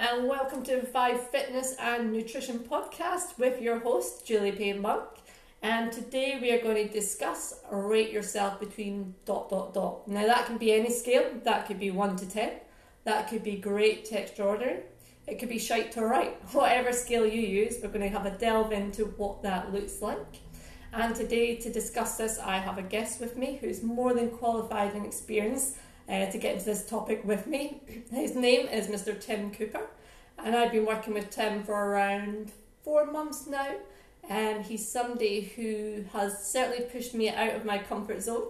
and welcome to Five Fitness and Nutrition Podcast with your host, Julie Payne Monk. And today we are going to discuss rate yourself between dot dot dot. Now, that can be any scale, that could be 1 to 10, that could be great to extraordinary, it could be shite to right. Whatever scale you use, we're going to have a delve into what that looks like. And today, to discuss this, I have a guest with me who's more than qualified and experienced uh, to get into this topic with me. His name is Mr. Tim Cooper, and I've been working with Tim for around four months now. And he's somebody who has certainly pushed me out of my comfort zone.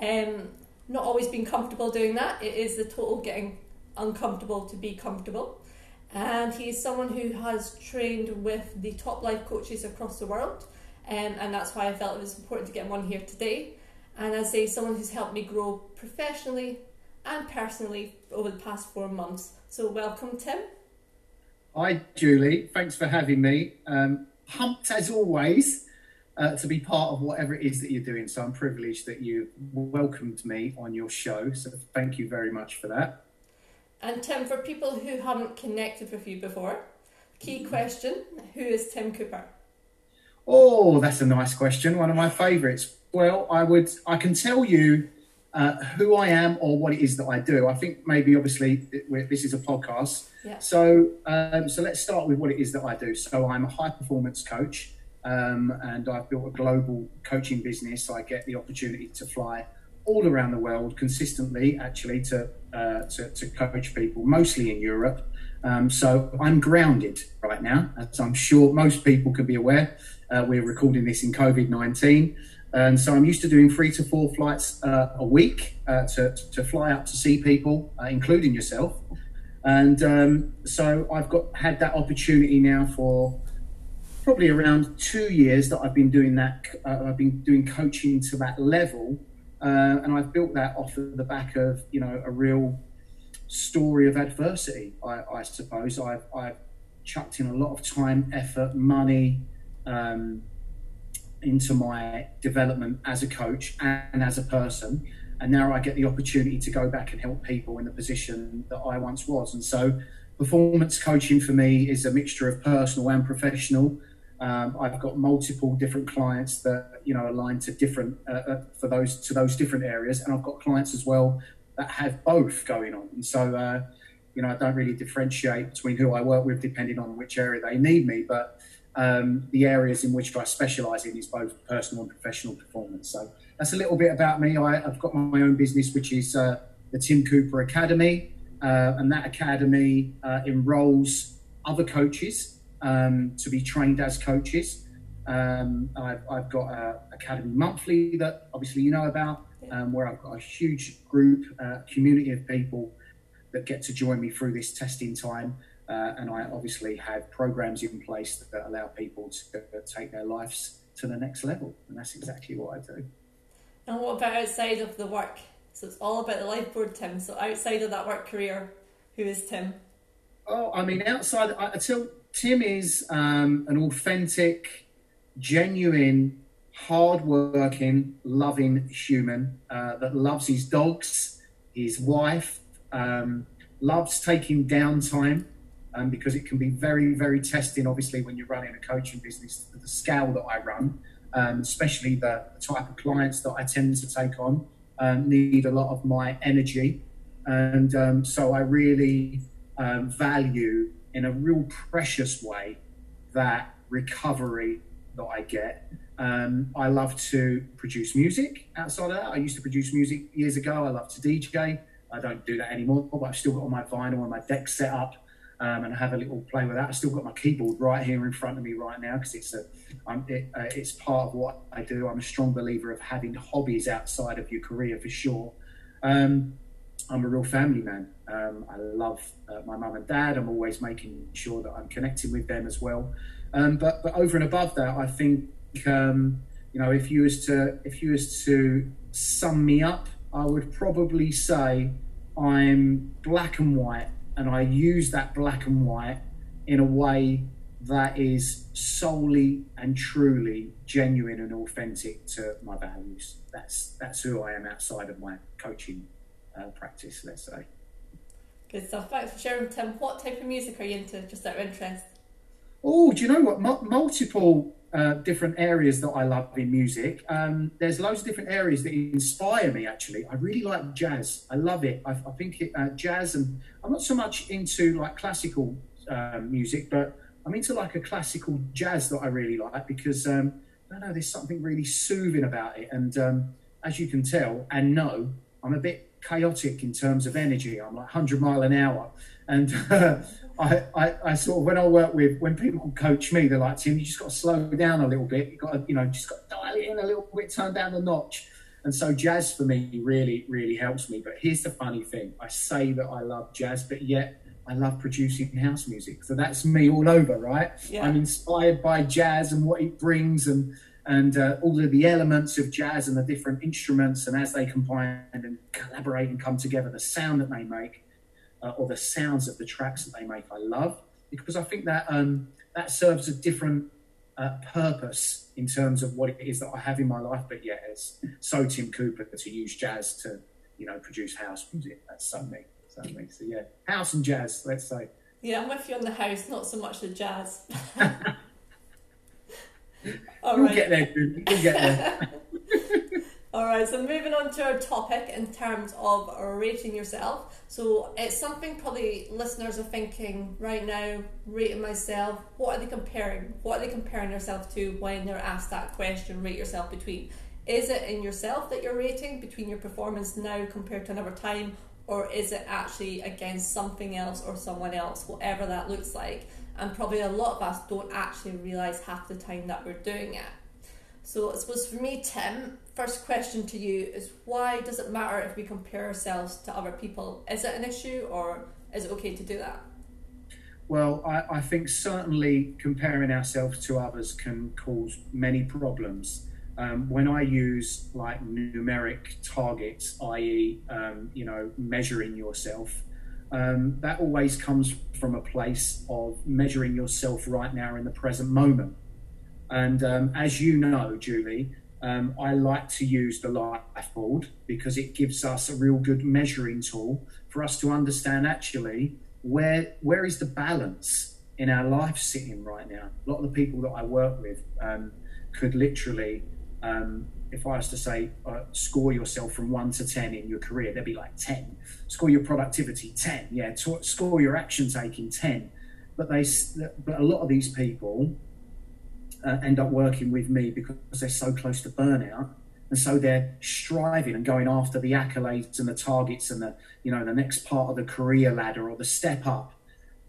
Um, not always been comfortable doing that. It is the total getting uncomfortable to be comfortable. And he's someone who has trained with the top life coaches across the world. Um, and that's why I felt it was important to get him on here today. And as I say, someone who's helped me grow professionally and personally over the past four months. So, welcome, Tim. Hi, Julie. Thanks for having me. Um, pumped as always uh, to be part of whatever it is that you're doing. So, I'm privileged that you welcomed me on your show. So, thank you very much for that. And, Tim, for people who haven't connected with you before, key question Who is Tim Cooper? Oh, that's a nice question. One of my favourites. Well, I would, I can tell you uh, who I am or what it is that I do. I think maybe obviously this is a podcast. Yeah. So um, so let's start with what it is that I do. So I'm a high performance coach, um, and I've built a global coaching business. So I get the opportunity to fly all around the world consistently, actually, to uh, to, to, coach people, mostly in Europe. Um, so I'm grounded right now, as I'm sure most people could be aware. Uh, we're recording this in COVID 19. And so I'm used to doing three to four flights uh, a week uh, to, to fly up to see people, uh, including yourself. And um, so I've got had that opportunity now for probably around two years that I've been doing that. Uh, I've been doing coaching to that level, uh, and I've built that off of the back of you know a real story of adversity. I, I suppose I've, I've chucked in a lot of time, effort, money. Um, into my development as a coach and as a person. And now I get the opportunity to go back and help people in the position that I once was. And so, performance coaching for me is a mixture of personal and professional. Um, I've got multiple different clients that you know align to different uh, uh, for those to those different areas, and I've got clients as well that have both going on. And so, uh, you know, I don't really differentiate between who I work with depending on which area they need me, but um, the areas in which I specialise in is both personal and professional performance. So that's a little bit about me. I, have got my own business, which is uh, the Tim Cooper Academy, uh, and that academy uh, enrolls other coaches um, to be trained as coaches. Um, I've, I've, got a Academy Monthly that obviously you know about, um, where I've got a huge group, uh, community of people that get to join me through this testing time. Uh, and I obviously have programs in place that allow people to take their lives to the next level. And that's exactly what I do. And what about outside of the work? So it's all about the life board, Tim. So outside of that work career, who is Tim? Oh, I mean, outside, I tell Tim is um, an authentic, genuine, hard-working, loving human uh, that loves his dogs, his wife, um, loves taking downtime um, because it can be very, very testing, obviously, when you're running a coaching business at the scale that I run, um, especially the, type of clients that I tend to take on um, need a lot of my energy. And um, so I really um, value in a real precious way that recovery that I get. Um, I love to produce music outside of that. I used to produce music years ago. I love to DJ. I don't do that anymore, but I've still got all my vinyl and my deck set up um, and have a little play with that. I've still got my keyboard right here in front of me right now because it's a, it, uh, it's part of what I do. I'm a strong believer of having hobbies outside of your career for sure. Um, I'm a real family man. Um, I love uh, my mum and dad. I'm always making sure that I'm connecting with them as well. Um, but but over and above that, I think um, you know if you was to if you was to sum me up, I would probably say I'm black and white and I use that black and white in a way that is solely and truly genuine and authentic to my values. That's that's who I am outside of my coaching uh, practice. Let's say. Good stuff. Thanks for sharing, Tim. What type of music are you into, just out of interest? Oh, do you know what? M- multiple uh, different areas that I love in music. Um, there's loads of different areas that inspire me. Actually, I really like jazz. I love it. I, I think it, uh, jazz, and I'm not so much into like classical uh, music, but I'm into like a classical jazz that I really like because um, I don't know. There's something really soothing about it, and um, as you can tell and know, I'm a bit chaotic in terms of energy. I'm like 100 mile an hour, and uh, I, I, I, sort of when I work with when people coach me, they're like, Tim, you just got to slow down a little bit. You got to, you know, just got to dial it in a little bit, turn down the notch. And so jazz for me really, really helps me. But here's the funny thing: I say that I love jazz, but yet I love producing house music. So that's me all over, right? Yeah. I'm inspired by jazz and what it brings, and and uh, all of the elements of jazz and the different instruments, and as they combine and collaborate and come together, the sound that they make, uh, or the sounds of the tracks that they make, I love because I think that um, that serves a different uh, purpose in terms of what it is that I have in my life. But yeah, it's so Tim Cooper to use jazz to you know produce house music. That's something, me. So. So yeah, house and jazz. Let's say. Yeah, I'm with you on the house, not so much the jazz. All we'll right. get there. We'll get there. All right, so moving on to our topic in terms of rating yourself. So it's something probably listeners are thinking right now, rating myself. What are they comparing? What are they comparing yourself to when they're asked that question, rate yourself between? Is it in yourself that you're rating between your performance now compared to another time? Or is it actually against something else or someone else, whatever that looks like? and probably a lot of us don't actually realise half the time that we're doing it. So I suppose for me, Tim, first question to you is why does it matter if we compare ourselves to other people? Is it an issue or is it okay to do that? Well, I, I think certainly comparing ourselves to others can cause many problems. Um, when I use like numeric targets, i.e., um, you know, measuring yourself, um, that always comes from a place of measuring yourself right now in the present moment. And um, as you know, Julie, um, I like to use the life board because it gives us a real good measuring tool for us to understand actually where where is the balance in our life sitting right now. A lot of the people that I work with um, could literally um, if I was to say uh, score yourself from one to ten in your career, they'd be like ten. Score your productivity ten, yeah. T- score your action taking ten. But they, but a lot of these people uh, end up working with me because they're so close to burnout, and so they're striving and going after the accolades and the targets and the you know the next part of the career ladder or the step up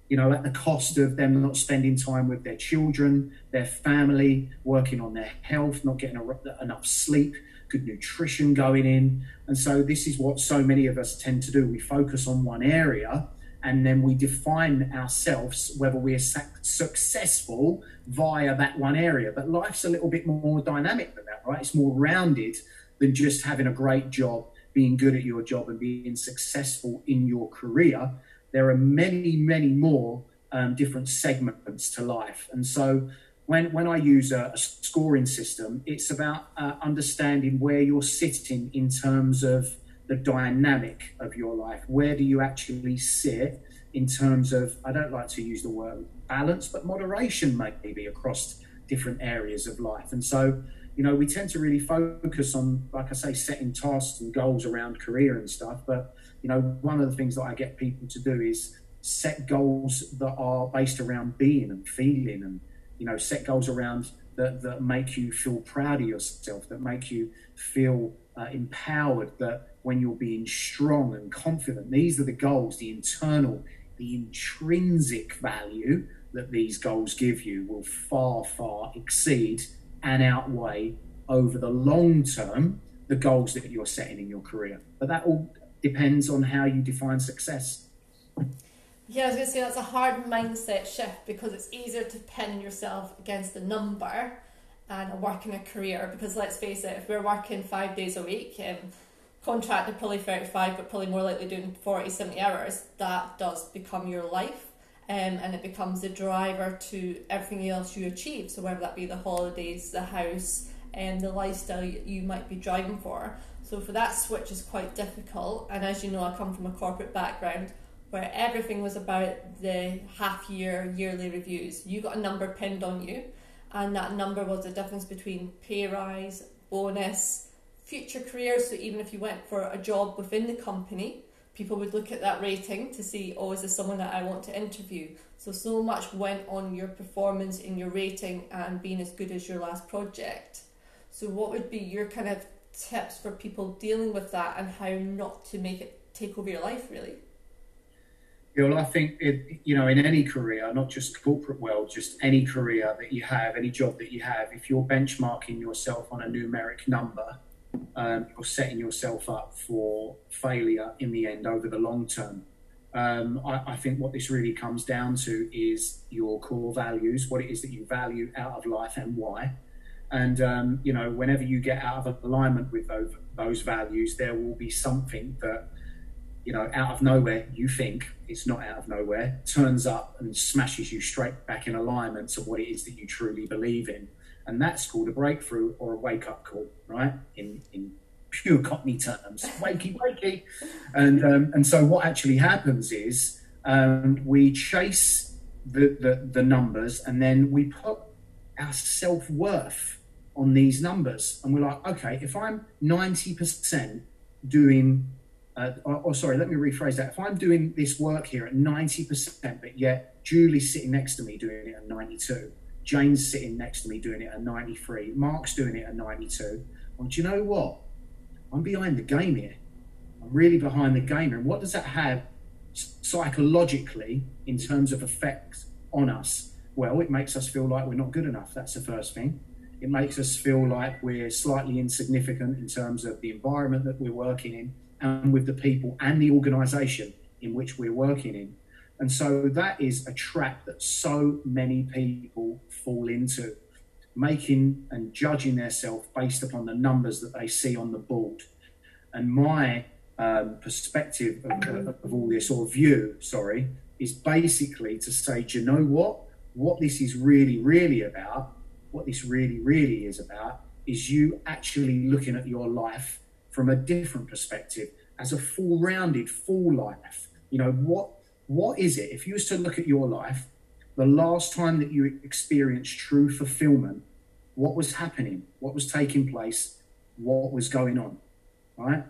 you know, at the cost of them not spending time with their children, their family, working on their health, not getting a, enough sleep, good nutrition going in. And so, this is what so many of us tend to do. We focus on one area and then we define ourselves whether we're successful via that one area. But life's a little bit more dynamic than that, right? It's more rounded than just having a great job, being good at your job, and being successful in your career there are many, many more um, different segments to life. And so when, when I use a, a scoring system, it's about uh, understanding where you're sitting in terms of the dynamic of your life. Where do you actually sit in terms of, I don't like to use the word balance, but moderation maybe across different areas of life. And so, you know, we tend to really focus on, like I say, setting tasks and goals around career and stuff, but you know, one of the things that I get people to do is set goals that are based around being and feeling and, you know, set goals around that, that make you feel proud of yourself, that make you feel uh, empowered, that when you're being strong and confident, these are the goals, the internal, the intrinsic value that these goals give you will far, far exceed and outweigh over the long term the goals that you're setting in your career. But that all depends on how you define success. Yeah, I was going to say that's a hard mindset shift because it's easier to pin yourself against a number and work in a career. Because let's face it, if we're working five days a week, um, contracted probably 35, but probably more likely doing 40, 70 hours, that does become your life. Um, and it becomes the driver to everything else you achieve. So whether that be the holidays, the house, and the lifestyle you might be driving for. So for that switch is quite difficult. And as you know, I come from a corporate background where everything was about the half year, yearly reviews. You got a number pinned on you, and that number was the difference between pay rise, bonus, future careers. So even if you went for a job within the company, people would look at that rating to see, oh, is this someone that I want to interview? So, so much went on your performance in your rating and being as good as your last project. So, what would be your kind of tips for people dealing with that and how not to make it take over your life, really? Well, I think it, you know, in any career, not just corporate world, just any career that you have, any job that you have, if you're benchmarking yourself on a numeric number, um, you're setting yourself up for failure in the end over the long term. Um, I, I, think what this really comes down to is your core values, what it is that you value out of life and why. And, um, you know, whenever you get out of alignment with those, those values, there will be something that, you know, out of nowhere, you think it's not out of nowhere, turns up and smashes you straight back in alignment to what it is that you truly believe in. And that's called a breakthrough or a wake up call, right? In in pure Cockney terms, wakey wakey, and um, and so what actually happens is um, we chase the, the the numbers and then we put our self worth on these numbers, and we're like, okay, if I'm ninety percent doing uh, or, or, sorry, let me rephrase that. If I'm doing this work here at 90%, but yet Julie's sitting next to me doing it at 92, Jane's sitting next to me doing it at 93. Mark's doing it at 92. Well, do you know what? I'm behind the game here. I'm really behind the game. And what does that have psychologically in terms of effects on us? Well, it makes us feel like we're not good enough. That's the first thing. It makes us feel like we're slightly insignificant in terms of the environment that we're working in and with the people and the organization in which we're working in. And so that is a trap that so many people fall into, making and judging themselves based upon the numbers that they see on the board. And my um, perspective of, of, all this, or view, sorry, is basically to say, do you know what? What this is really, really about, what this really, really is about, is you actually looking at your life from a different perspective as a full rounded, full life. You know, what what is it, if you was to look at your life, the last time that you experienced true fulfillment, what was happening, what was taking place, what was going on, right?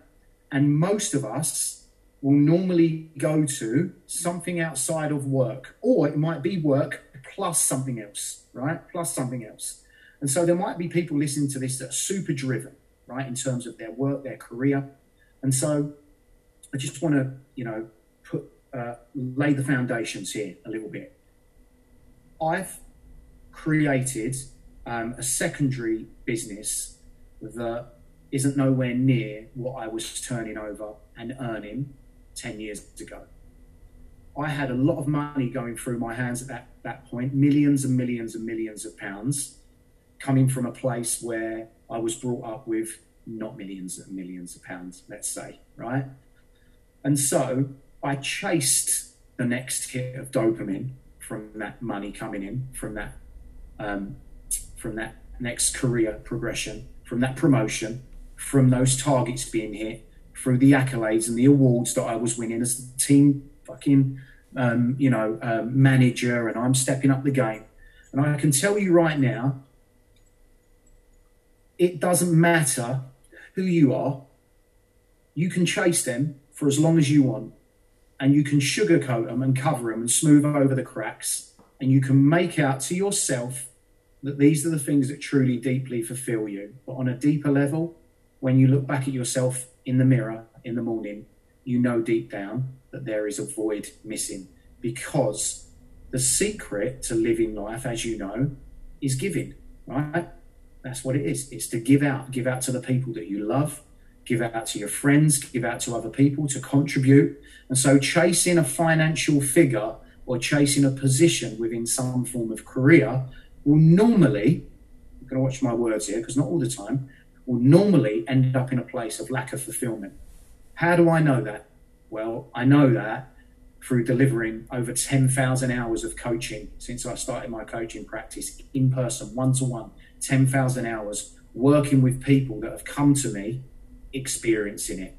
And most of us will normally go to something outside of work, or it might be work plus something else, right? Plus something else. And so there might be people listening to this that are super driven, right, in terms of their work, their career. And so I just want to, you know, put uh, lay the foundations here a little bit. I've created um, a secondary business that isn't nowhere near what I was turning over and earning 10 years ago. I had a lot of money going through my hands at that, that point, millions and millions and millions of pounds, coming from a place where I was brought up with not millions and millions of pounds, let's say, right? And so I chased the next hit of dopamine from that money coming in, from that um, from that next career progression, from that promotion, from those targets being hit, through the accolades and the awards that I was winning as the team fucking um, you know um, manager, and I'm stepping up the game. And I can tell you right now, it doesn't matter who you are. You can chase them for as long as you want and you can sugarcoat them and cover them and smooth over the cracks, and you can make out to yourself that these are the things that truly deeply fulfill you. But on a deeper level, when you look back at yourself in the mirror in the morning, you know deep down that there is a void missing because the secret to living life, as you know, is giving, right? That's what it is. It's to give out, give out to the people that you love, give out to your friends, give out to other people to contribute. And so, chasing a financial figure or chasing a position within some form of career will normally, I'm going to watch my words here because not all the time, will normally end up in a place of lack of fulfillment. How do I know that? Well, I know that through delivering over 10,000 hours of coaching since I started my coaching practice in person, one to one, 10,000 hours working with people that have come to me experiencing it.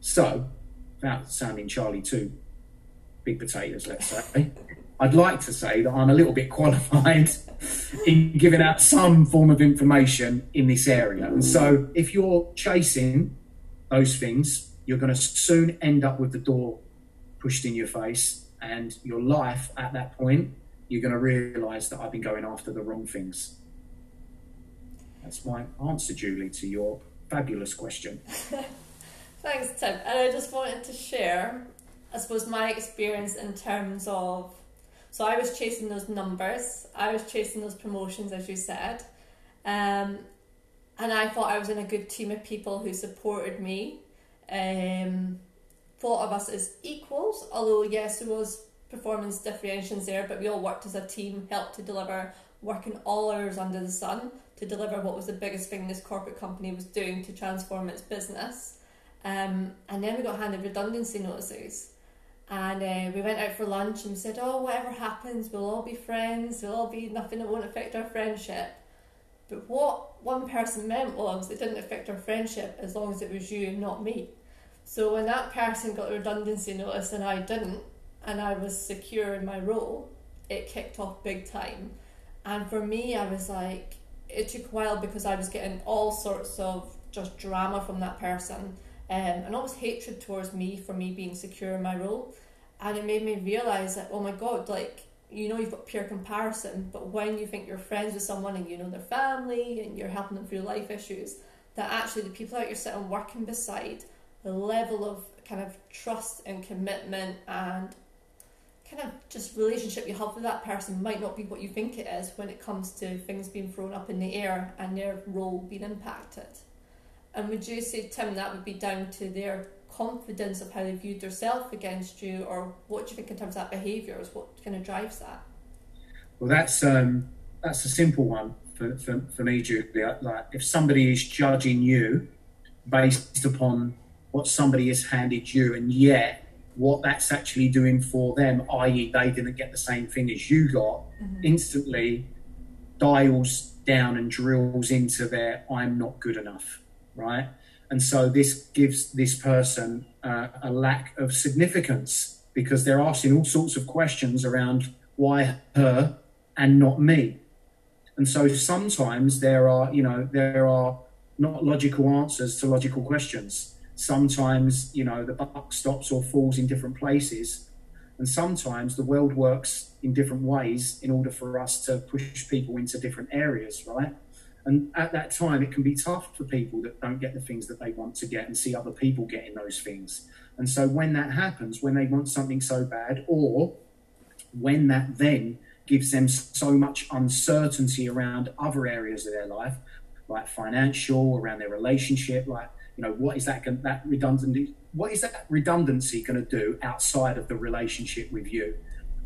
So, without sounding Charlie too big potatoes, let's say. I'd like to say that I'm a little bit qualified in giving out some form of information in this area. And so if you're chasing those things, you're going to soon end up with the door pushed in your face. And your life at that point, you're going to realize that I've been going after the wrong things. That's my answer, Julie, to your fabulous question. Thanks, Tim. And I just wanted to share, I suppose, my experience in terms of. So I was chasing those numbers, I was chasing those promotions, as you said. Um, and I thought I was in a good team of people who supported me. Um, thought of us as equals, although, yes, there was performance differentiations there, but we all worked as a team, helped to deliver, working all hours under the sun to deliver what was the biggest thing this corporate company was doing to transform its business. Um, and then we got handed redundancy notices. And uh, we went out for lunch and said, Oh, whatever happens, we'll all be friends, we'll all be nothing that won't affect our friendship. But what one person meant was it didn't affect our friendship as long as it was you not me. So when that person got a redundancy notice and I didn't, and I was secure in my role, it kicked off big time. And for me, I was like, it took a while because I was getting all sorts of just drama from that person um, and almost hatred towards me for me being secure in my role. And it made me realize that, oh my God, like, you know, you've got pure comparison, but when you think you're friends with someone and you know their family and you're helping them through life issues, that actually the people that you're sitting working beside, the level of kind of trust and commitment and kind of just relationship you have with that person might not be what you think it is when it comes to things being thrown up in the air and their role being impacted. And would you say, Tim, that would be down to their confidence of how they viewed themselves against you, or what do you think in terms of that behaviour is what kind of drives that? Well, that's um, that's a simple one for, for, for me, Julia. Like, if somebody is judging you based upon what somebody has handed you, and yet what that's actually doing for them, i.e., they didn't get the same thing as you got, mm-hmm. instantly dials down and drills into their I'm not good enough, right? And so this gives this person uh, a lack of significance because they're asking all sorts of questions around why her and not me. And so sometimes there are, you know, there are not logical answers to logical questions sometimes you know the buck stops or falls in different places. And sometimes the world works in different ways in order for us to push people into different areas right? And at that time it can be tough for people that don't get the things that they want to get and see other people getting those things. And so when that happens when they want something so bad or when that then gives them so much uncertainty around other areas of their life like financial around their relationship like you know what is that that redundancy what is that redundancy going to do outside of the relationship with you?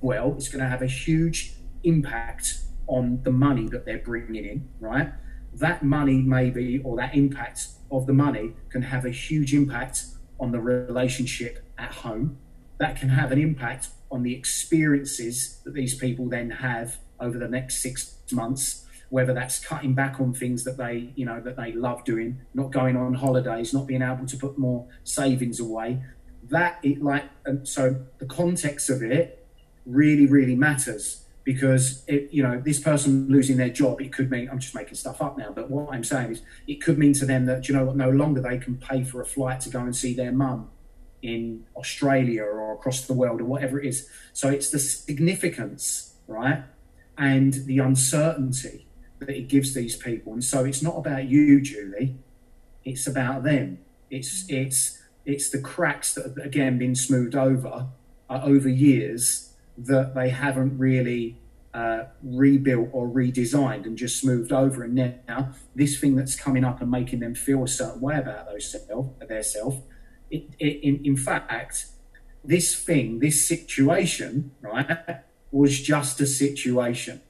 Well it's going to have a huge impact on the money that they're bringing in right? That money maybe or that impact of the money can have a huge impact on the relationship at home. That can have an impact on the experiences that these people then have over the next six months whether that's cutting back on things that they, you know, that they love doing, not going on holidays, not being able to put more savings away. That it like, and so the context of it really, really matters because it, you know, this person losing their job, it could mean I'm just making stuff up now, but what I'm saying is it could mean to them that you know what, no longer they can pay for a flight to go and see their mum in Australia or across the world or whatever it is. So it's the significance, right? And the uncertainty that it gives these people. And so it's not about you, Julie. It's about them. It's it's it's the cracks that have again been smoothed over uh, over years that they haven't really uh, rebuilt or redesigned and just smoothed over. And now this thing that's coming up and making them feel a certain way about those self, their self. It, it, in, in fact, this thing, this situation, right, was just a situation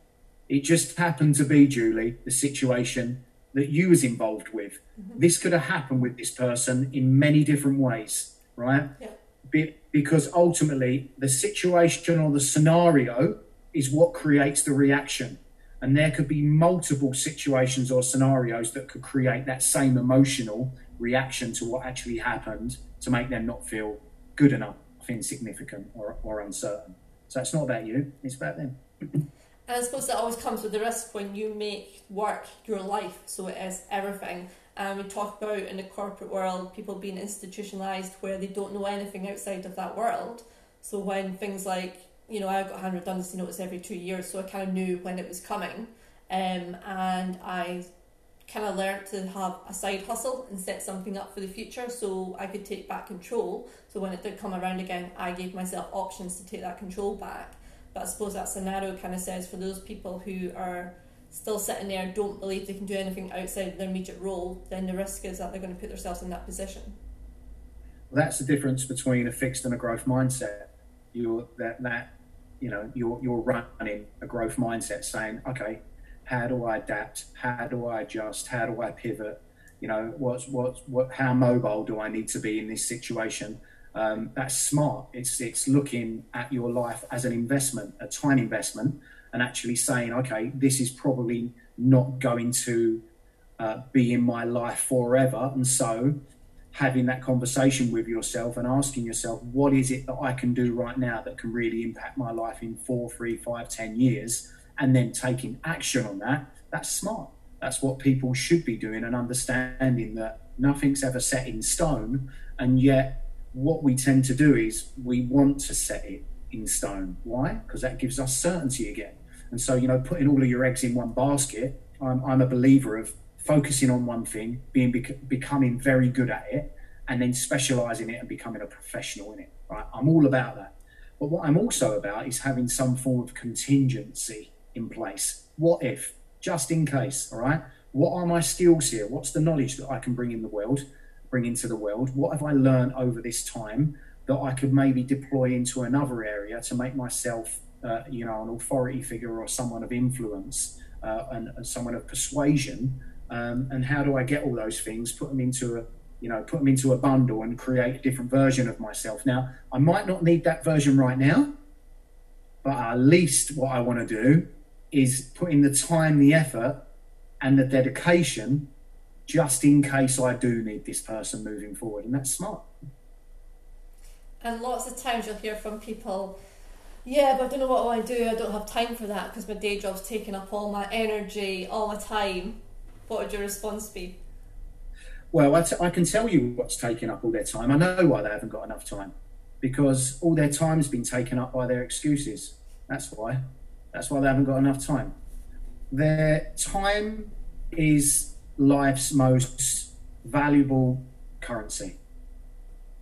it just happened to be, Julie, the situation that you was involved with. Mm-hmm. This could have happened with this person in many different ways, right? Yeah. Be- because ultimately, the situation or the scenario is what creates the reaction. And there could be multiple situations or scenarios that could create that same emotional reaction to what actually happened to make them not feel good enough insignificant or, or uncertain. So it's not about you, it's about them. And I suppose that always comes with the risk when you make work your life, so it is everything. And we talk about in the corporate world people being institutionalized where they don't know anything outside of that world. So when things like, you know, I got hand redundancy notice every two years, so I kind of knew when it was coming. Um, and I kind of learned to have a side hustle and set something up for the future so I could take back control. So when it did come around again, I gave myself options to take that control back. But I suppose that scenario kind of says for those people who are still sitting there, don't believe they can do anything outside their immediate role, then the risk is that they're going to put themselves in that position. Well, that's the difference between a fixed and a growth mindset. You're that that you know you're you're running a growth mindset, saying, okay, how do I adapt? How do I adjust? How do I pivot? You know, what's what's what? How mobile do I need to be in this situation? Um, that's smart. It's it's looking at your life as an investment, a time investment, and actually saying, okay, this is probably not going to uh, be in my life forever, and so having that conversation with yourself and asking yourself, what is it that I can do right now that can really impact my life in four, three, five, ten years? and then taking action on that, that's smart. That's what people should be doing and understanding that nothing's ever set in stone. And yet, what we tend to do is we want to set it in stone. Why? Because that gives us certainty again. And so, you know, putting all of your eggs in one basket, I'm, I'm a believer of focusing on one thing, being becoming very good at it, and then specializing it and becoming a professional in it. Right? I'm all about that. But what I'm also about is having some form of contingency in place. What if? Just in case, all right? What are my skills here? What's the knowledge that I can bring in the world, bring into the world? What have I learned over this time that I could maybe deploy into another area to make myself, uh, you know, an authority figure or someone of influence uh, and, and, someone of persuasion? Um, and how do I get all those things, put them into a, you know, put them into a bundle and create a different version of myself? Now, I might not need that version right now, but at least what I want to do is put in the time, the effort, and the dedication just in case I do need this person moving forward. And that's smart. And lots of times you'll hear from people, yeah, but I don't know what I do. I don't have time for that because my day job's taking up all my energy, all my time. What would your response be? Well, I, t- I can tell you what's taking up all their time. I know why they haven't got enough time because all their time's been taken up by their excuses. That's why. That's why they haven't got enough time. Their time is life's most valuable currency.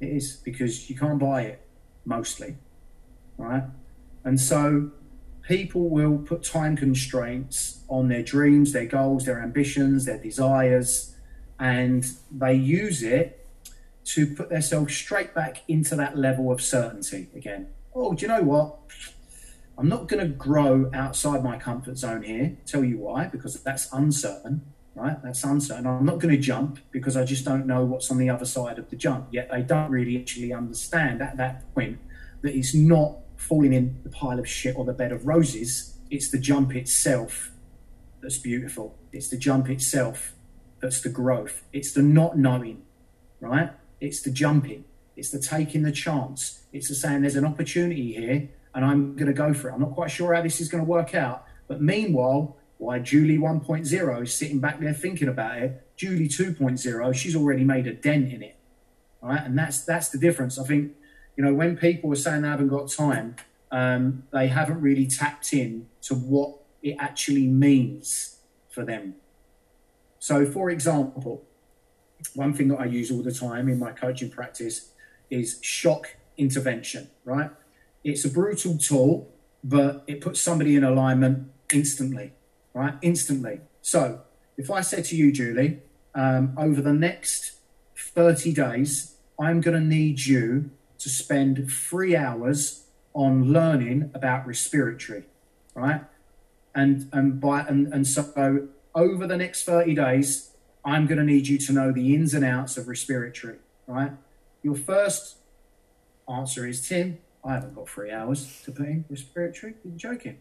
It is because you can't buy it mostly, right? And so people will put time constraints on their dreams, their goals, their ambitions, their desires, and they use it to put themselves straight back into that level of certainty again. Oh, do you know what? I'm not going to grow outside my comfort zone here. Tell you why, because that's uncertain, right? That's uncertain. I'm not going to jump because I just don't know what's on the other side of the jump. Yet they don't really actually understand at that point that it's not falling in the pile of shit or the bed of roses. It's the jump itself that's beautiful. It's the jump itself that's the growth. It's the not knowing, right? It's the jumping. It's the taking the chance. It's the saying there's an opportunity here and I'm going to go for it. I'm not quite sure how this is going to work out. But meanwhile, why Julie 1.0 is sitting back there thinking about it, Julie 2.0, she's already made a dent in it. Right. And that's that's the difference. I think, you know, when people are saying they haven't got time, um, they haven't really tapped in to what it actually means for them. So, for example, one thing that I use all the time in my coaching practice is shock intervention, right? It's a brutal tool, but it puts somebody in alignment instantly, right? Instantly. So if I said to you, Julie, um, over the next 30 days, I'm going to need you to spend three hours on learning about respiratory, right? And and by and, and so over the next 30 days, I'm going to need you to know the ins and outs of respiratory, right? Your first answer is Tim, I haven't got three hours to put in respiratory. You're joking.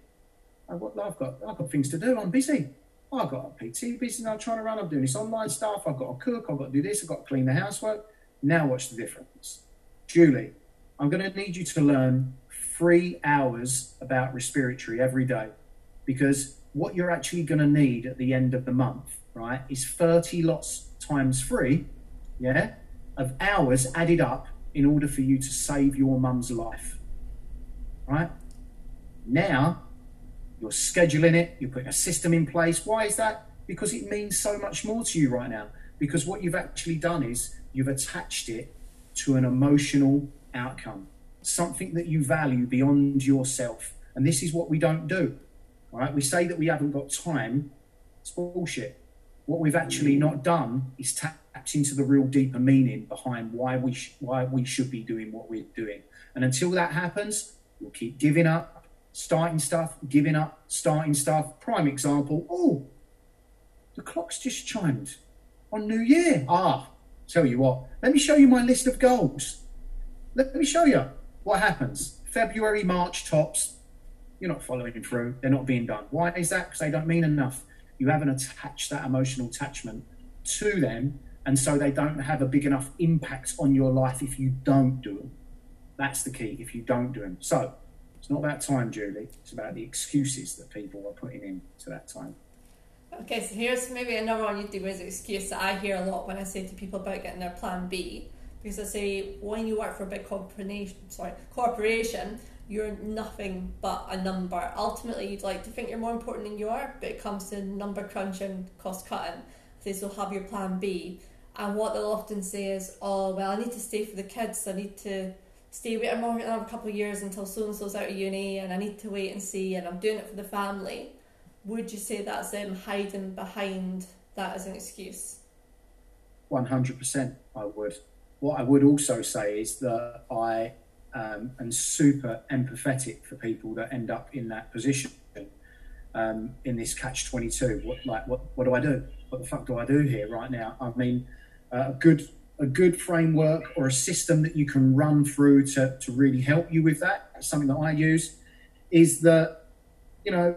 I've got, I've got, I've got things to do. I'm busy. I've got a PT business I'm trying to run. I'm doing this online stuff. I've got to cook. I've got to do this. I've got to clean the housework. Now, what's the difference? Julie, I'm going to need you to learn three hours about respiratory every day because what you're actually going to need at the end of the month, right, is 30 lots times three, yeah, of hours added up in order for you to save your mum's life, right? Now, you're scheduling it, you're putting a system in place. Why is that? Because it means so much more to you right now. Because what you've actually done is you've attached it to an emotional outcome, something that you value beyond yourself. And this is what we don't do. All right, we say that we haven't got time. It's bullshit. What we've actually mm. not done is tapped into the real deeper meaning behind why we sh- why we should be doing what we're doing. And until that happens, we'll keep giving up, starting stuff, giving up, starting stuff. Prime example. Oh, the clock's just chimed on New Year. Ah, tell you what. Let me show you my list of goals. Let me show you what happens. February, March tops. You're not following through. They're not being done. Why is that? Because they don't mean enough. You haven't attached that emotional attachment to them, and so they don't have a big enough impact on your life if you don't do them. That's the key. If you don't do them, so it's not about time, Julie. It's about the excuses that people are putting in to that time. Okay, so here's maybe another one you do as an excuse that I hear a lot when I say to people about getting their plan B. Because I say when you work for a big corporation, sorry, corporation, you're nothing but a number. Ultimately, you'd like to think you're more important than you are, but it comes to number crunching, cost cutting. They still have your plan B. And what they'll often say is, oh, well, I need to stay for the kids. I need to stay with more another couple of years until so and so's out of uni, and I need to wait and see, and I'm doing it for the family. Would you say that's them hiding behind that as an excuse? 100%, I would. What I would also say is that I um, and super empathetic for people that end up in that position um, in this catch 22 what like what, what do i do what the fuck do i do here right now i mean uh, a good a good framework or a system that you can run through to, to really help you with that something that i use is that you know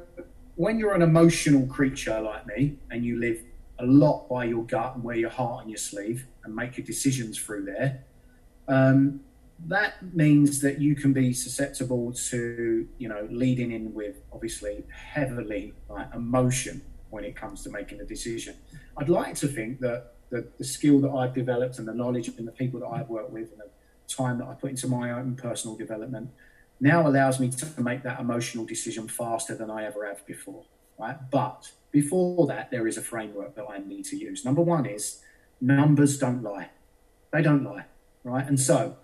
when you're an emotional creature like me and you live a lot by your gut and wear your heart on your sleeve and make your decisions through there um, that means that you can be susceptible to you know leading in with obviously heavily like emotion when it comes to making a decision. I'd like to think that the, the skill that i've developed and the knowledge and the people that i've worked with and the time that i put into my own personal development now allows me to make that emotional decision faster than i ever have before right? But before that there is a framework that i need to use. Number one is numbers don't lie. They don't lie right? And so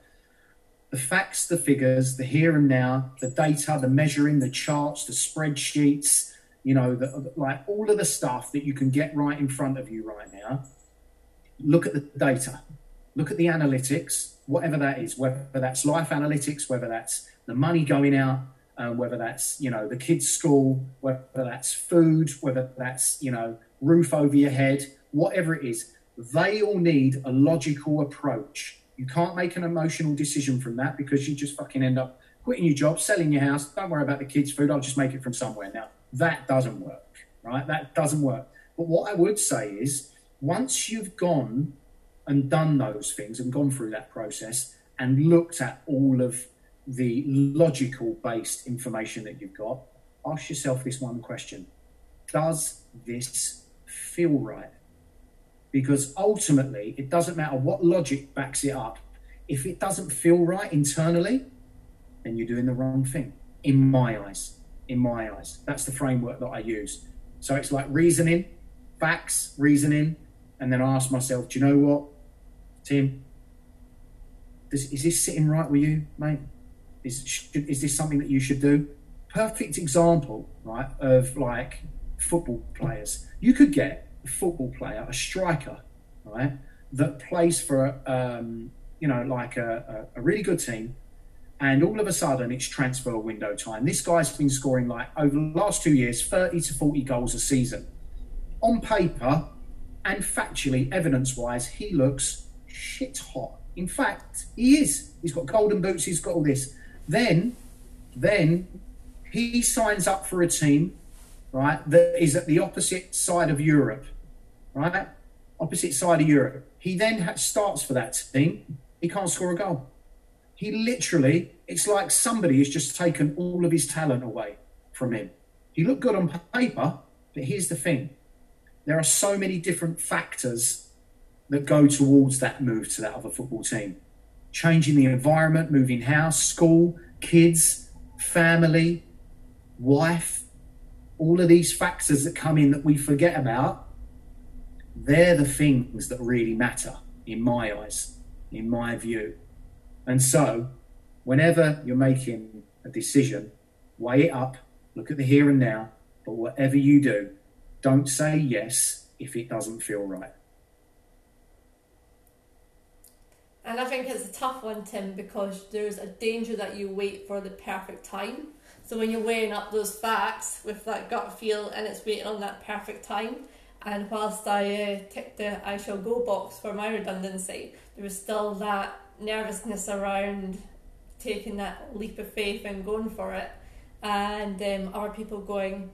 the facts, the figures, the here and now, the data, the measuring, the charts, the spreadsheets, you know, the, like all of the stuff that you can get right in front of you right now. Look at the data, look at the analytics, whatever that is, whether that's life analytics, whether that's the money going out, uh, whether that's you know the kids' school, whether that's food, whether that's you know roof over your head, whatever it is, they all need a logical approach you can't make an emotional decision from that because you just fucking end up quitting your job, selling your house. Don't worry about the kids' food. I'll just make it from somewhere. Now, that doesn't work, right? That doesn't work. But what I would say is once you've gone and done those things and gone through that process and looked at all of the logical based information that you've got, ask yourself this one question Does this feel right? because ultimately it doesn't matter what logic backs it up. If it doesn't feel right internally, then you're doing the wrong thing. In my eyes, in my eyes, that's the framework that I use. So it's like reasoning, facts, reasoning, and then I ask myself, do you know what, Tim? Does, is this sitting right with you, mate? Is should, is this something that you should do? Perfect example, right, of like football players. You could get a football player, a striker, right, that plays for, um, you know, like a, a, a really good team, and all of a sudden it's transfer window time. This guy's been scoring like over the last two years 30 to 40 goals a season. On paper and factually, evidence wise, he looks shit hot. In fact, he is. He's got golden boots, he's got all this. Then, then he signs up for a team, right, that is at the opposite side of Europe right? Opposite side of Europe. He then starts for that team. He can't score a goal. He literally, it's like somebody has just taken all of his talent away from him. He looked good on paper, but here's the thing there are so many different factors that go towards that move to that other football team. Changing the environment, moving house, school, kids, family, wife, all of these factors that come in that we forget about, they're the things that really matter in my eyes, in my view. And so, whenever you're making a decision, weigh it up, look at the here and now, but whatever you do, don't say yes if it doesn't feel right. And I think it's a tough one, Tim, because there's a danger that you wait for the perfect time. So when you're weighing up those facts with that gut feel and it's waiting on that perfect time, and whilst I uh, ticked the I shall go box for my redundancy, there was still that nervousness around taking that leap of faith and going for it. And um, other people going,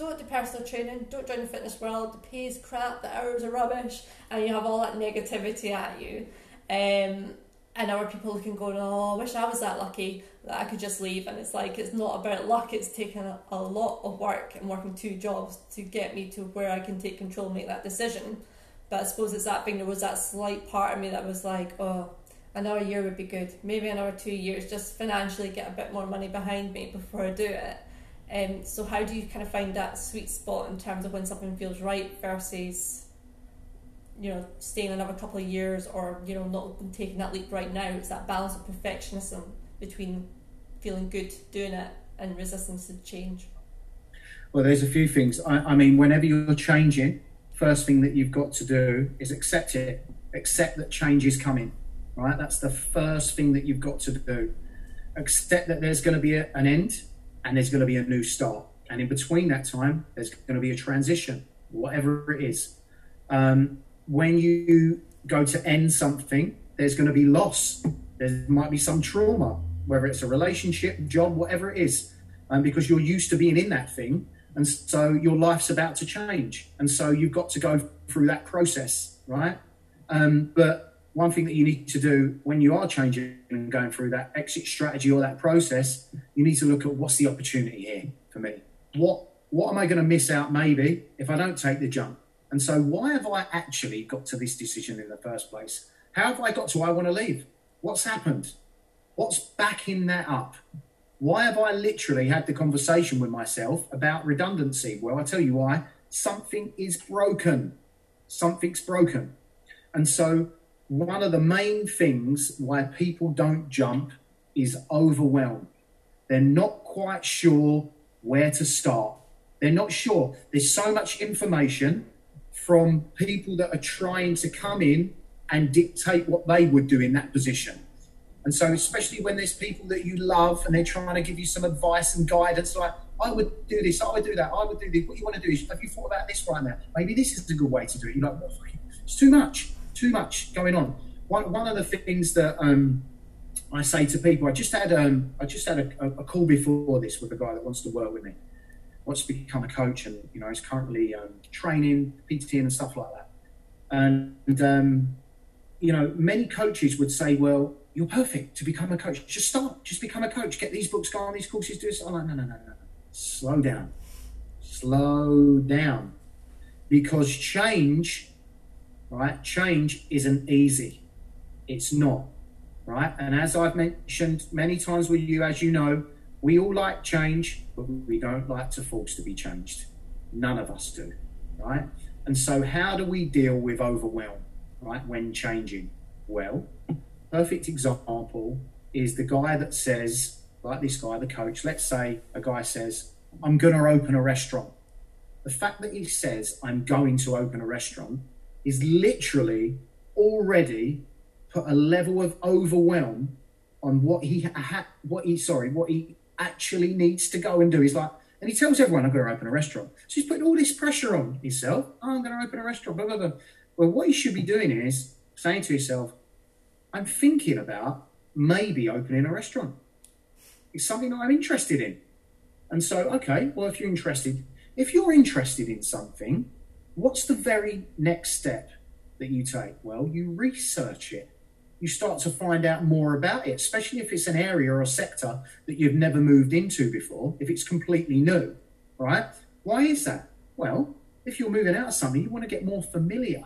don't do personal training, don't join the fitness world, the pay is crap, the hours are rubbish, and you have all that negativity at you. Um, and other people looking going, oh, I wish I was that lucky that I could just leave. And it's like, it's not about luck, it's taken a, a lot of work and working two jobs to get me to where I can take control and make that decision. But I suppose it's that thing, there was that slight part of me that was like, oh, another year would be good. Maybe another two years, just financially get a bit more money behind me before I do it. Um, so how do you kind of find that sweet spot in terms of when something feels right versus you know staying another couple of years or you know not taking that leap right now? It's that balance of perfectionism between feeling good doing it and resistance to change. Well there's a few things. I, I mean whenever you're changing first thing that you've got to do is accept it. Accept that change is coming right? That's the first thing that you've got to do. Accept that there's going to be a, an end and there's going to be a new start. And in between that time, there's going to be a transition, whatever it is. Um, when you go to end something, there's going to be loss. There might be some trauma, whether it's a relationship, job, whatever it is, um, because you're used to being in that thing. And so your life's about to change. And so you've got to go through that process, right? Um, but one thing that you need to do when you are changing and going through that exit strategy or that process, you need to look at what's the opportunity here for me. What what am I going to miss out maybe if I don't take the jump? And so why have I actually got to this decision in the first place? How have I got to I want to leave? What's happened? What's backing that up? Why have I literally had the conversation with myself about redundancy? Well, I tell you why. Something is broken. Something's broken. And so one of the main things why people don't jump is overwhelmed. They're not quite sure where to start. They're not sure. There's so much information from people that are trying to come in and dictate what they would do in that position. And so, especially when there's people that you love and they're trying to give you some advice and guidance, like, I would do this, I would do that, I would do this. What you want to do is, have you thought about this right now? Maybe this is a good way to do it. You're like, it's too much too much going on. One, one of the things that um, I say to people, I just had um, I just had a, a, call before this with a guy that wants to work with me, wants to become a coach, and you know he's currently um, training PT and stuff like that. And, and um, you know, many coaches would say, "Well, you're perfect to become a coach. Just start. Just become a coach. Get these books, go on these courses, do this." I'm like, no, no, no, no. Slow down. Slow down. Because change right? Change isn't easy. It's not, right? And as I've mentioned many times with you, as you know, we all like change, but we don't like to force to be changed. None of us do, right? And so, how do we deal with overwhelm, right, when changing? Well, perfect example is the guy that says, like this guy, the coach, let's say a guy says, I'm going to open a restaurant. The fact that he says, I'm going to open a restaurant is literally already put a level of overwhelm on what he had, what he, sorry, what he actually needs to go and do. He's like, and he tells everyone, I'm going to open a restaurant. So he's putting all this pressure on himself. Oh, I'm going to open a restaurant, blah, blah, blah. Well, what he should be doing is saying to himself, I'm thinking about maybe opening a restaurant. It's something that I'm interested in. And so, okay, well, if you're interested, if you're interested in something, what's the very next step that you take? Well, you research it. you start to find out more about it, especially if it's an area or a sector that you've never moved into before, if it's completely new, right? Why is that? Well, if you're moving out of something, you want to get more familiar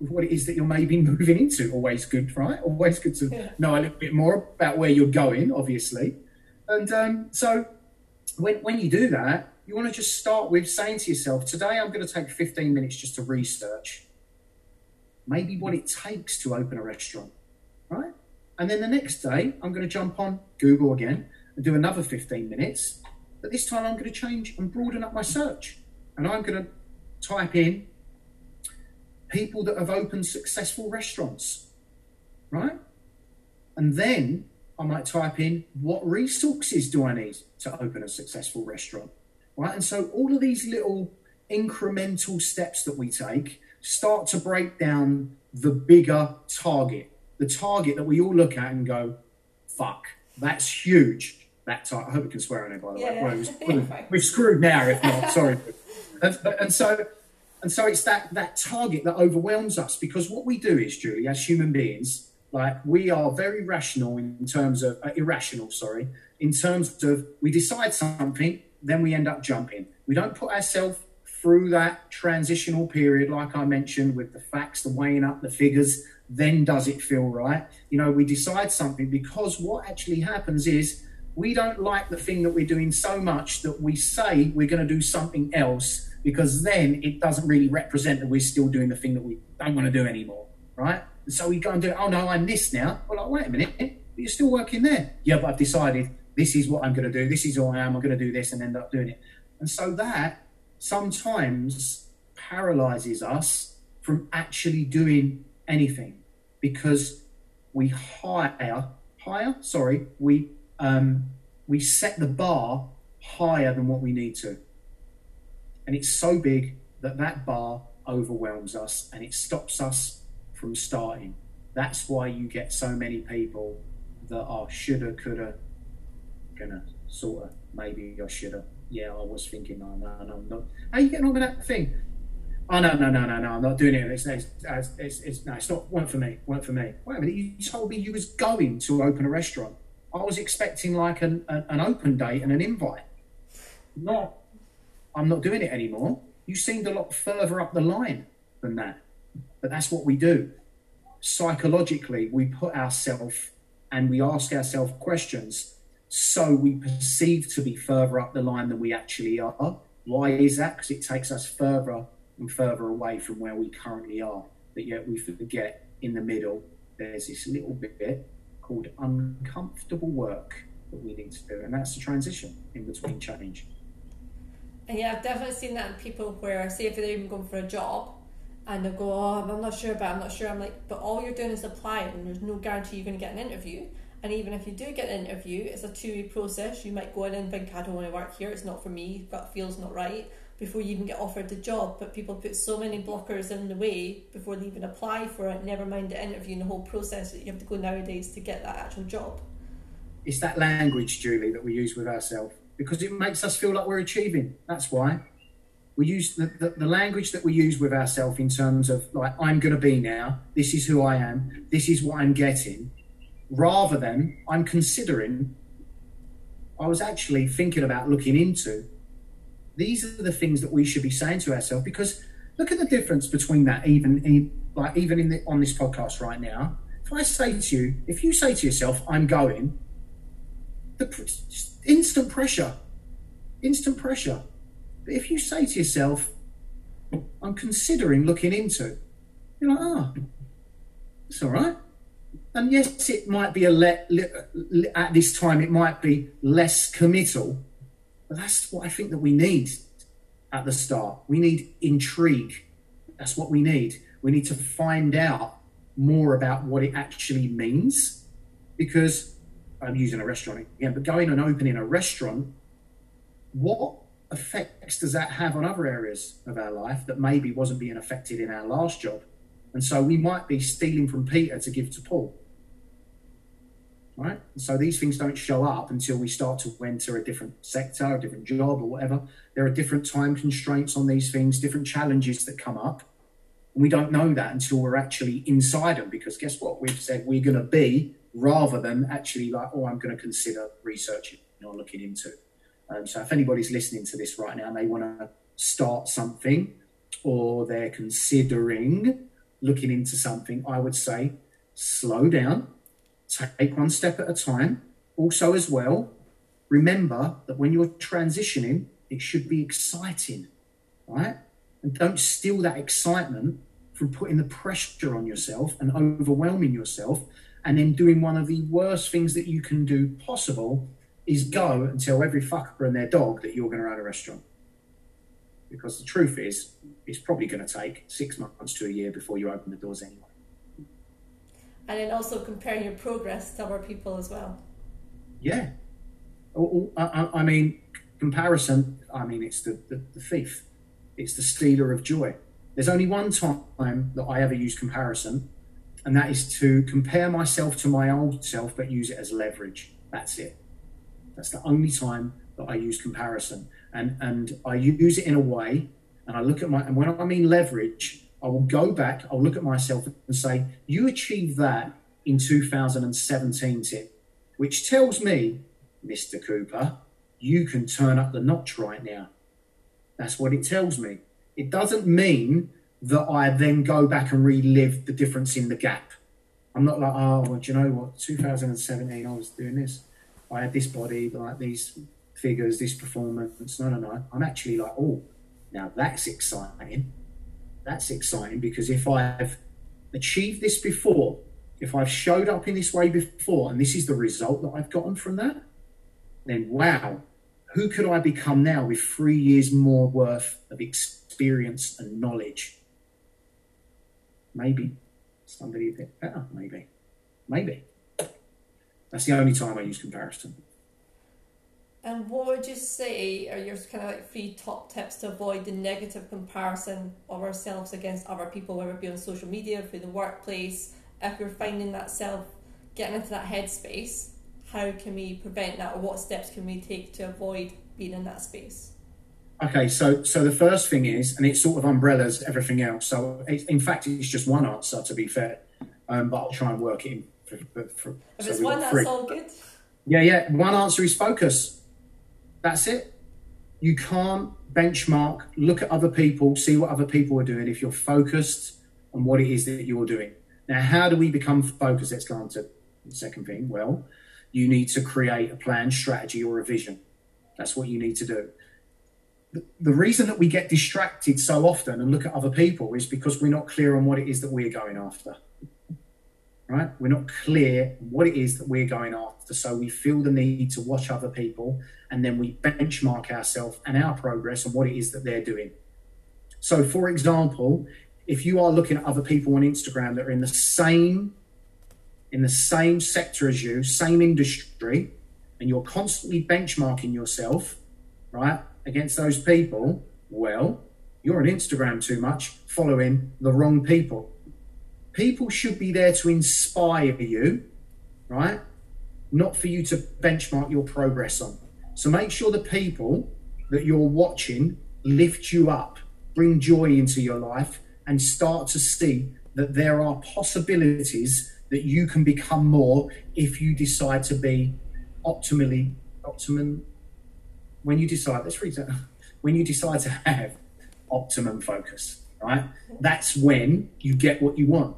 with what it is that you're maybe moving into. Always good, right? Always good to yeah. know a little bit more about where you're going, obviously. And um, so when, when you do that, you want to just start with saying to yourself, today I'm going to take 15 minutes just to research maybe what it takes to open a restaurant, right? And then the next day, I'm going to jump on Google again and do another 15 minutes. But this time, I'm going to change and broaden up my search. And I'm going to type in people that have opened successful restaurants, right? And then I might type in what resources do I need to open a successful restaurant, right? And so all of these little incremental steps that we take start to break down the bigger target, the target that we all look at and go, fuck, that's huge. That I hope we can swear on it, by the yeah. way. Well, we're screwed now, if not. Sorry. and, and so and so it's that that target that overwhelms us because what we do is, Julie, as human beings, like we are very rational in terms of uh, irrational, sorry, in terms of we decide something, then we end up jumping. We don't put ourselves through that transitional period, like I mentioned, with the facts, the weighing up, the figures, then does it feel right? You know, we decide something because what actually happens is we don't like the thing that we're doing so much that we say we're going to do something else because then it doesn't really represent that we're still doing the thing that we don't want to do anymore, right? So we go and do, oh no, I'm this now. Well, like, wait a minute, but you're still working there. Yeah, but I've decided this is what I'm going to do. This is who I am. I'm going to do this and end up doing it. And so that sometimes paralyzes us from actually doing anything because we hire, higher, sorry, we um, we set the bar higher than what we need to. And it's so big that that bar overwhelms us and it stops us from starting. That's why you get so many people that are shoulda, coulda, gonna, sorta, maybe I shoulda. Yeah, I was thinking, no, no, no. How are you getting on with that thing? Oh no, no, no, no, no! I'm not doing it. It's, it's, it's, it's no, it's not. Weren't for me. Weren't for me. Wait a minute. You told me you was going to open a restaurant. I was expecting like an, an, an open date and an invite. Not I'm not doing it anymore. You seemed a lot further up the line than that. But that's what we do. Psychologically, we put ourselves and we ask ourselves questions so we perceive to be further up the line than we actually are. Why is that? Because it takes us further and further away from where we currently are. But yet we forget in the middle, there's this little bit called uncomfortable work that we need to do. And that's the transition in between change. And yeah, I've definitely seen that in people where, say, if they're even going for a job and they go, Oh, I'm not sure, but I'm not sure. I'm like, But all you're doing is applying, and there's no guarantee you're going to get an interview. And even if you do get an interview, it's a two way process. You might go in and think, I don't want to work here, it's not for me, gut feels not right, before you even get offered the job. But people put so many blockers in the way before they even apply for it, never mind the interview and the whole process that you have to go nowadays to get that actual job. It's that language, Julie, that we use with ourselves because it makes us feel like we're achieving. That's why. We use the, the, the language that we use with ourselves in terms of like, I'm going to be now, this is who I am, this is what I'm getting, rather than I'm considering, I was actually thinking about looking into. These are the things that we should be saying to ourselves because look at the difference between that even in, like even in the, on this podcast right now if i say to you if you say to yourself i'm going the instant pressure, instant pressure. But if you say to yourself, I'm considering looking into, you're like, ah, oh, it's all right. And yes, it might be a let, at this time, it might be less committal, but that's what I think that we need at the start. We need intrigue. That's what we need. We need to find out more about what it actually means because I'm using a restaurant again, but going and opening a restaurant, what effects does that have on other areas of our life that maybe wasn't being affected in our last job? And so we might be stealing from Peter to give to Paul. Right? So these things don't show up until we start to enter a different sector, a different job, or whatever. There are different time constraints on these things, different challenges that come up. And we don't know that until we're actually inside them because guess what? We've said we're going to be rather than actually like, oh, I'm going to consider researching or looking into. Um, so if anybody's listening to this right now and they want to start something or they're considering looking into something, I would say slow down, take one step at a time. Also, as well, remember that when you're transitioning, it should be exciting, right? And don't steal that excitement from putting the pressure on yourself and overwhelming yourself and then doing one of the worst things that you can do possible is go and tell every fucker and their dog that you're going to run a restaurant. Because the truth is, it's probably going to take six months to a year before you open the doors anyway. And then also comparing your progress to other people as well. Yeah. I, I mean, comparison, I mean, it's the, the, the thief, it's the stealer of joy. There's only one time that I ever use comparison, and that is to compare myself to my old self, but use it as leverage. That's it. That's the only time that I use comparison, and and I use it in a way, and I look at my and when I mean leverage, I will go back. I'll look at myself and say, "You achieved that in 2017, Tim," which tells me, Mister Cooper, you can turn up the notch right now. That's what it tells me. It doesn't mean that I then go back and relive the difference in the gap. I'm not like, oh, well, do you know what? 2017, I was doing this. I had this body, like these figures, this performance. No, no, no. I'm actually like, oh, now that's exciting. That's exciting because if I've achieved this before, if I've showed up in this way before, and this is the result that I've gotten from that, then wow, who could I become now with three years more worth of experience and knowledge? Maybe somebody a bit better, maybe. Maybe. That's the only time I use comparison. And what would you say are your kind of like three top tips to avoid the negative comparison of ourselves against other people, whether it be on social media, through the workplace? If you're finding that self getting into that headspace, how can we prevent that, or what steps can we take to avoid being in that space? Okay, so so the first thing is, and it sort of umbrellas everything else. So it, in fact, it's just one answer to be fair, um, but I'll try and work it in. For, for, for, if so it's one, that's all good. Yeah, yeah. One answer is focus. That's it. You can't benchmark, look at other people, see what other people are doing if you're focused on what it is that you're doing. Now, how do we become focused? Let's go on to the second thing. Well, you need to create a plan, strategy, or a vision. That's what you need to do the reason that we get distracted so often and look at other people is because we're not clear on what it is that we're going after. Right? We're not clear what it is that we're going after. So we feel the need to watch other people and then we benchmark ourselves and our progress on what it is that they're doing. So, for example, if you are looking at other people on Instagram that are in the same in the same sector as you, same industry, and you're constantly benchmarking yourself, right? against those people, well, you're on Instagram too much, following the wrong people. People should be there to inspire you, right? Not for you to benchmark your progress on. So make sure the people that you're watching lift you up, bring joy into your life, and start to see that there are possibilities that you can become more if you decide to be optimally optimum when you decide, let's read that, when you decide to have optimum focus, right? That's when you get what you want,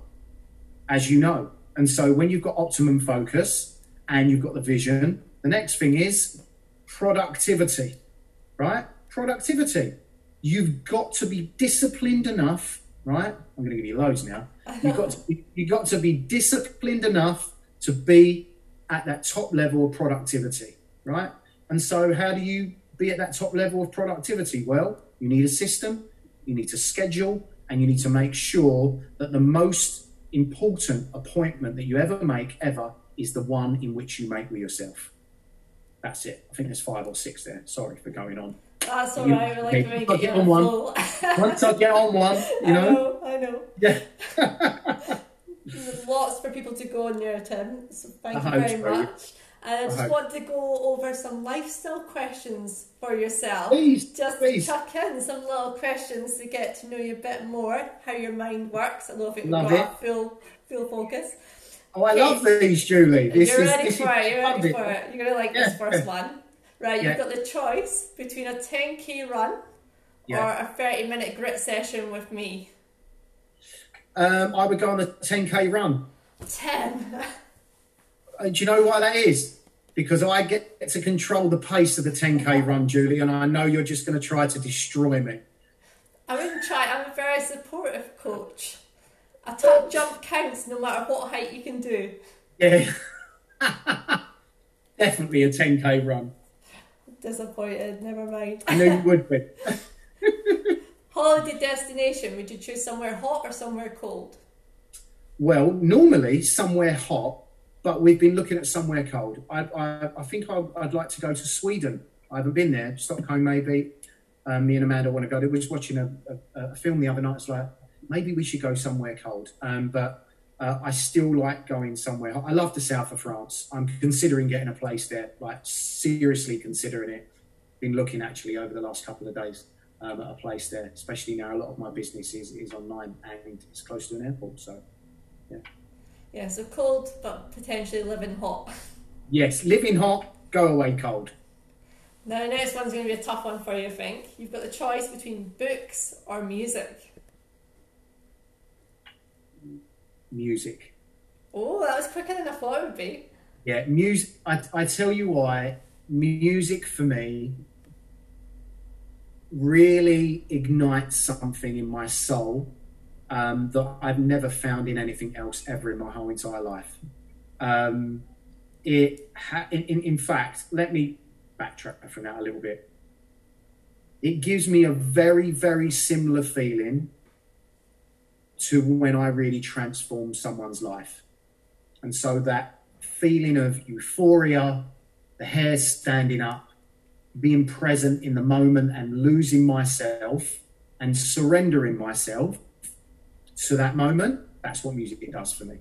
as you know. And so when you've got optimum focus and you've got the vision, the next thing is productivity, right? Productivity. You've got to be disciplined enough, right? I'm going to give you loads now. You've got to be, you've got to be disciplined enough to be at that top level of productivity, right? And so, how do you be at that top level of productivity? Well, you need a system, you need to schedule, and you need to make sure that the most important appointment that you ever make, ever, is the one in which you make with yourself. That's it. I think there's five or six there. Sorry for going on. That's all you, right. We're like okay, get on one. Once I get on one, you know. I know. I know. Yeah. There's lots for people to go on there, Tim. So thank I you very much. And I just Right. want to go over some lifestyle questions for yourself. Please, Just please. chuck in some little questions to get to know you a bit more, how your mind works. I love it. Love it. full, full focus. Oh, I Okay. love these, Julie. This you're is, ready this for is it. You're ready for it. You're gonna like Yeah, this first one, right? You've Yeah. got the choice between a 10k run Yeah. or a 30 minute grit session with me. Um, I would go on a 10k run. 10. Uh, do you know why that is? Because I get to control the pace of the 10k run, Julie, and I know you're just going to try to destroy me. I wouldn't try. I'm a very supportive coach. A top jump counts no matter what height you can do. Yeah. Definitely a 10k run. Disappointed. Never mind. I knew you would be. Holiday destination. Would you choose somewhere hot or somewhere cold? Well, normally somewhere hot, but we've been looking at somewhere cold. I, I, I think I, I'd like to go to Sweden. I haven't been there. Stockholm, maybe. Um, me and Amanda want to go. We was watching a, a, a film the other night. It's like maybe we should go somewhere cold. Um, but uh, I still like going somewhere. I love the south of France. I'm considering getting a place there. Like seriously considering it. Been looking actually over the last couple of days um, at a place there. Especially now, a lot of my business is, is online and it's close to an airport. So. Yeah, so cold but potentially living hot. Yes, living hot, go away cold. Now, the next one's going to be a tough one for you, I think. You've got the choice between books or music. Music. Oh, that was quicker than I thought it would be. Yeah, music. I, I tell you why, music for me really ignites something in my soul um, that I've never found in anything else ever in my whole entire life. Um, it ha- in, in, in fact, let me backtrack from that a little bit. It gives me a very, very similar feeling to when I really transform someone's life. And so that feeling of euphoria, the hair standing up, being present in the moment and losing myself and surrendering myself to that moment, that's what music does for me.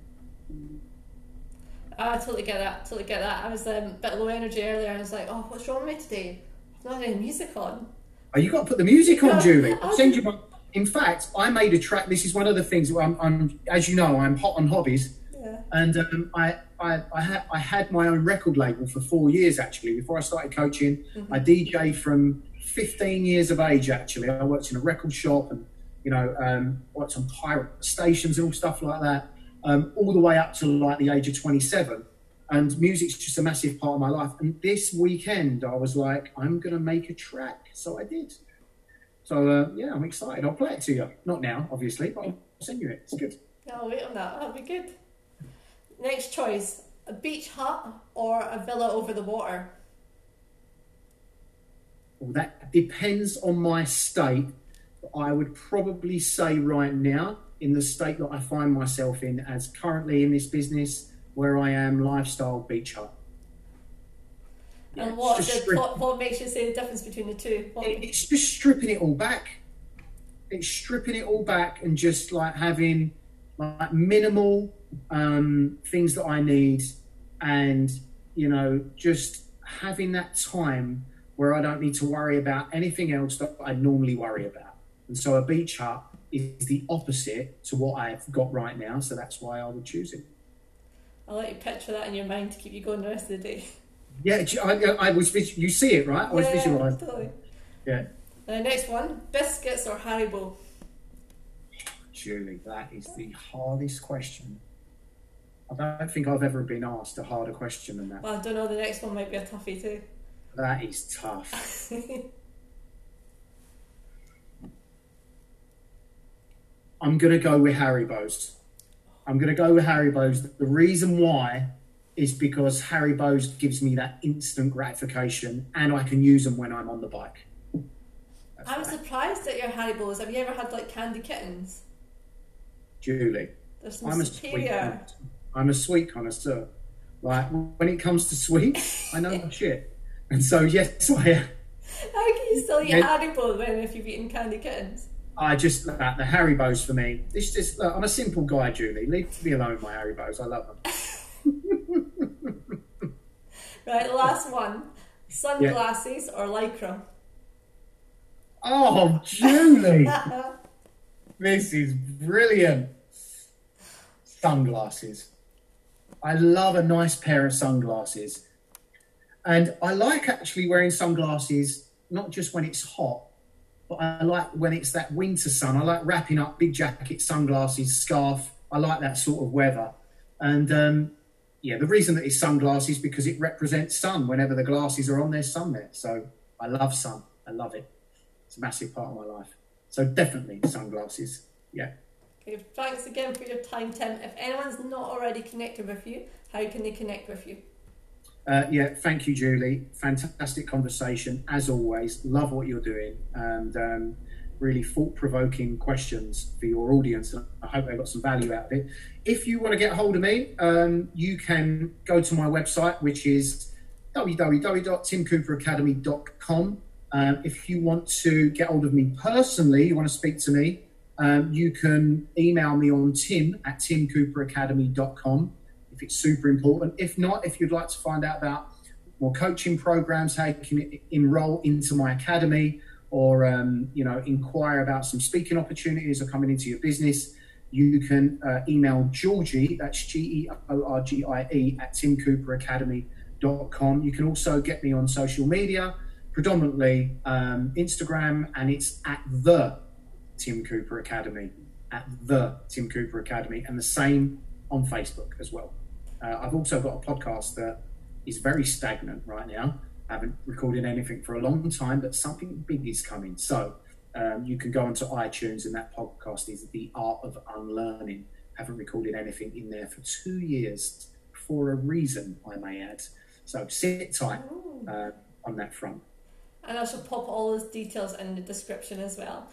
Ah, I totally get that. Totally get that. I was um, a bit low energy earlier. I was like, "Oh, what's wrong with me today? I've not had any music on." Oh, you got to put the music on. Julie. I'll send you my. In fact, I made a track. This is one of the things. where I'm, I'm as you know, I'm hot on hobbies, Yeah. and um, I, I, I, had, I had my own record label for four years actually. Before I started coaching, I DJ from 15 years of age. Actually, I worked in a record shop and you know um, worked on pirate stations and all stuff like that. Um, all the way up to like the age of 27. And music's just a massive part of my life. And this weekend, I was like, I'm going to make a track. So I did. So uh, yeah, I'm excited. I'll play it to you. Not now, obviously, but I'll send you it. It's good. I'll wait on that. That'll be good. Next choice: a beach hut or a villa over the water. Well, that depends on my state. I would probably say right now, in the state that I find myself in, as currently in this business where I am, lifestyle beach hut. Yeah, and what, the, strip- what what makes you say the difference between the two? What, it's just stripping it all back. It's stripping it all back and just like having like minimal um, things that I need, and you know, just having that time where I don't need to worry about anything else that I normally worry about. And so a beach hut is the opposite to what I've got right now. So that's why I would choose it. I'll let you picture that in your mind to keep you going the rest of the day. Yeah, I, I was. You see it, right? I was yeah, visualising. totally. Yeah. Uh, next one: biscuits or Haribo. Julie, that is the hardest question. I don't think I've ever been asked a harder question than that. Well, I don't know. The next one might be a toughie too. That is tough. I'm going to go with Harry Haribo's. I'm going to go with Harry Haribo's. The reason why is because Harry Haribo's gives me that instant gratification and I can use them when I'm on the bike. That's I'm surprised at your Harry Haribos. Have you ever had like candy kittens? Julie, I'm a sweet connoisseur. I'm a sweet connoisseur. Like when it comes to sweets, I know my shit. And so yes, I am. How can you still eat Yeah. Haribo then if you've eaten candy kittens? I just uh, the Haribo's for me. It's just look, I'm a simple guy, Julie. Leave me alone, with my Haribo's. I love them. right, last one. Sunglasses yeah. or lycra? Oh, Julie! this is brilliant. Sunglasses. I love a nice pair of sunglasses. And I like actually wearing sunglasses, not just when it's hot, but I like when it's that winter sun. I like wrapping up big jacket, sunglasses, scarf. I like that sort of weather. And um, yeah, the reason that it's sunglasses because it represents sun. Whenever the glasses are on, there's sun there. So I love sun. I love it. It's a massive part of my life. So definitely sunglasses. Yeah. Okay, thanks again for your time, Tim. If anyone's not already connected with you, how can they connect with you? Uh, yeah, thank you, Julie. Fantastic conversation as always. Love what you're doing and um, really thought-provoking questions for your audience. And I hope they got some value out of it. If you want to get hold of me, um, you can go to my website, which is www.timcooperacademy.com. Um, if you want to get hold of me personally, you want to speak to me, um, you can email me on tim at timcooperacademy.com if it's super important. If not, if you'd like to find out about more coaching programs, how you can enroll into my academy, or um, you know inquire about some speaking opportunities or coming into your business, you can uh, email Georgie. That's G E O R G I E at timcooperacademy.com. You can also get me on social media, predominantly um, Instagram, and it's at the Tim Cooper Academy. At the Tim Cooper Academy, and the same on Facebook as well. Uh, I've also got a podcast that is very stagnant right now. I haven't recorded anything for a long time, but something big is coming. So um, you can go onto iTunes, and that podcast is The Art of Unlearning. haven't recorded anything in there for two years for a reason, I may add. So sit tight uh, on that front. And I shall pop all those details in the description as well.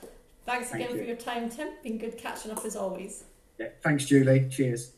Thanks again Thank for your time, Tim. Been good catching up as always. Yeah, thanks, Julie. Cheers.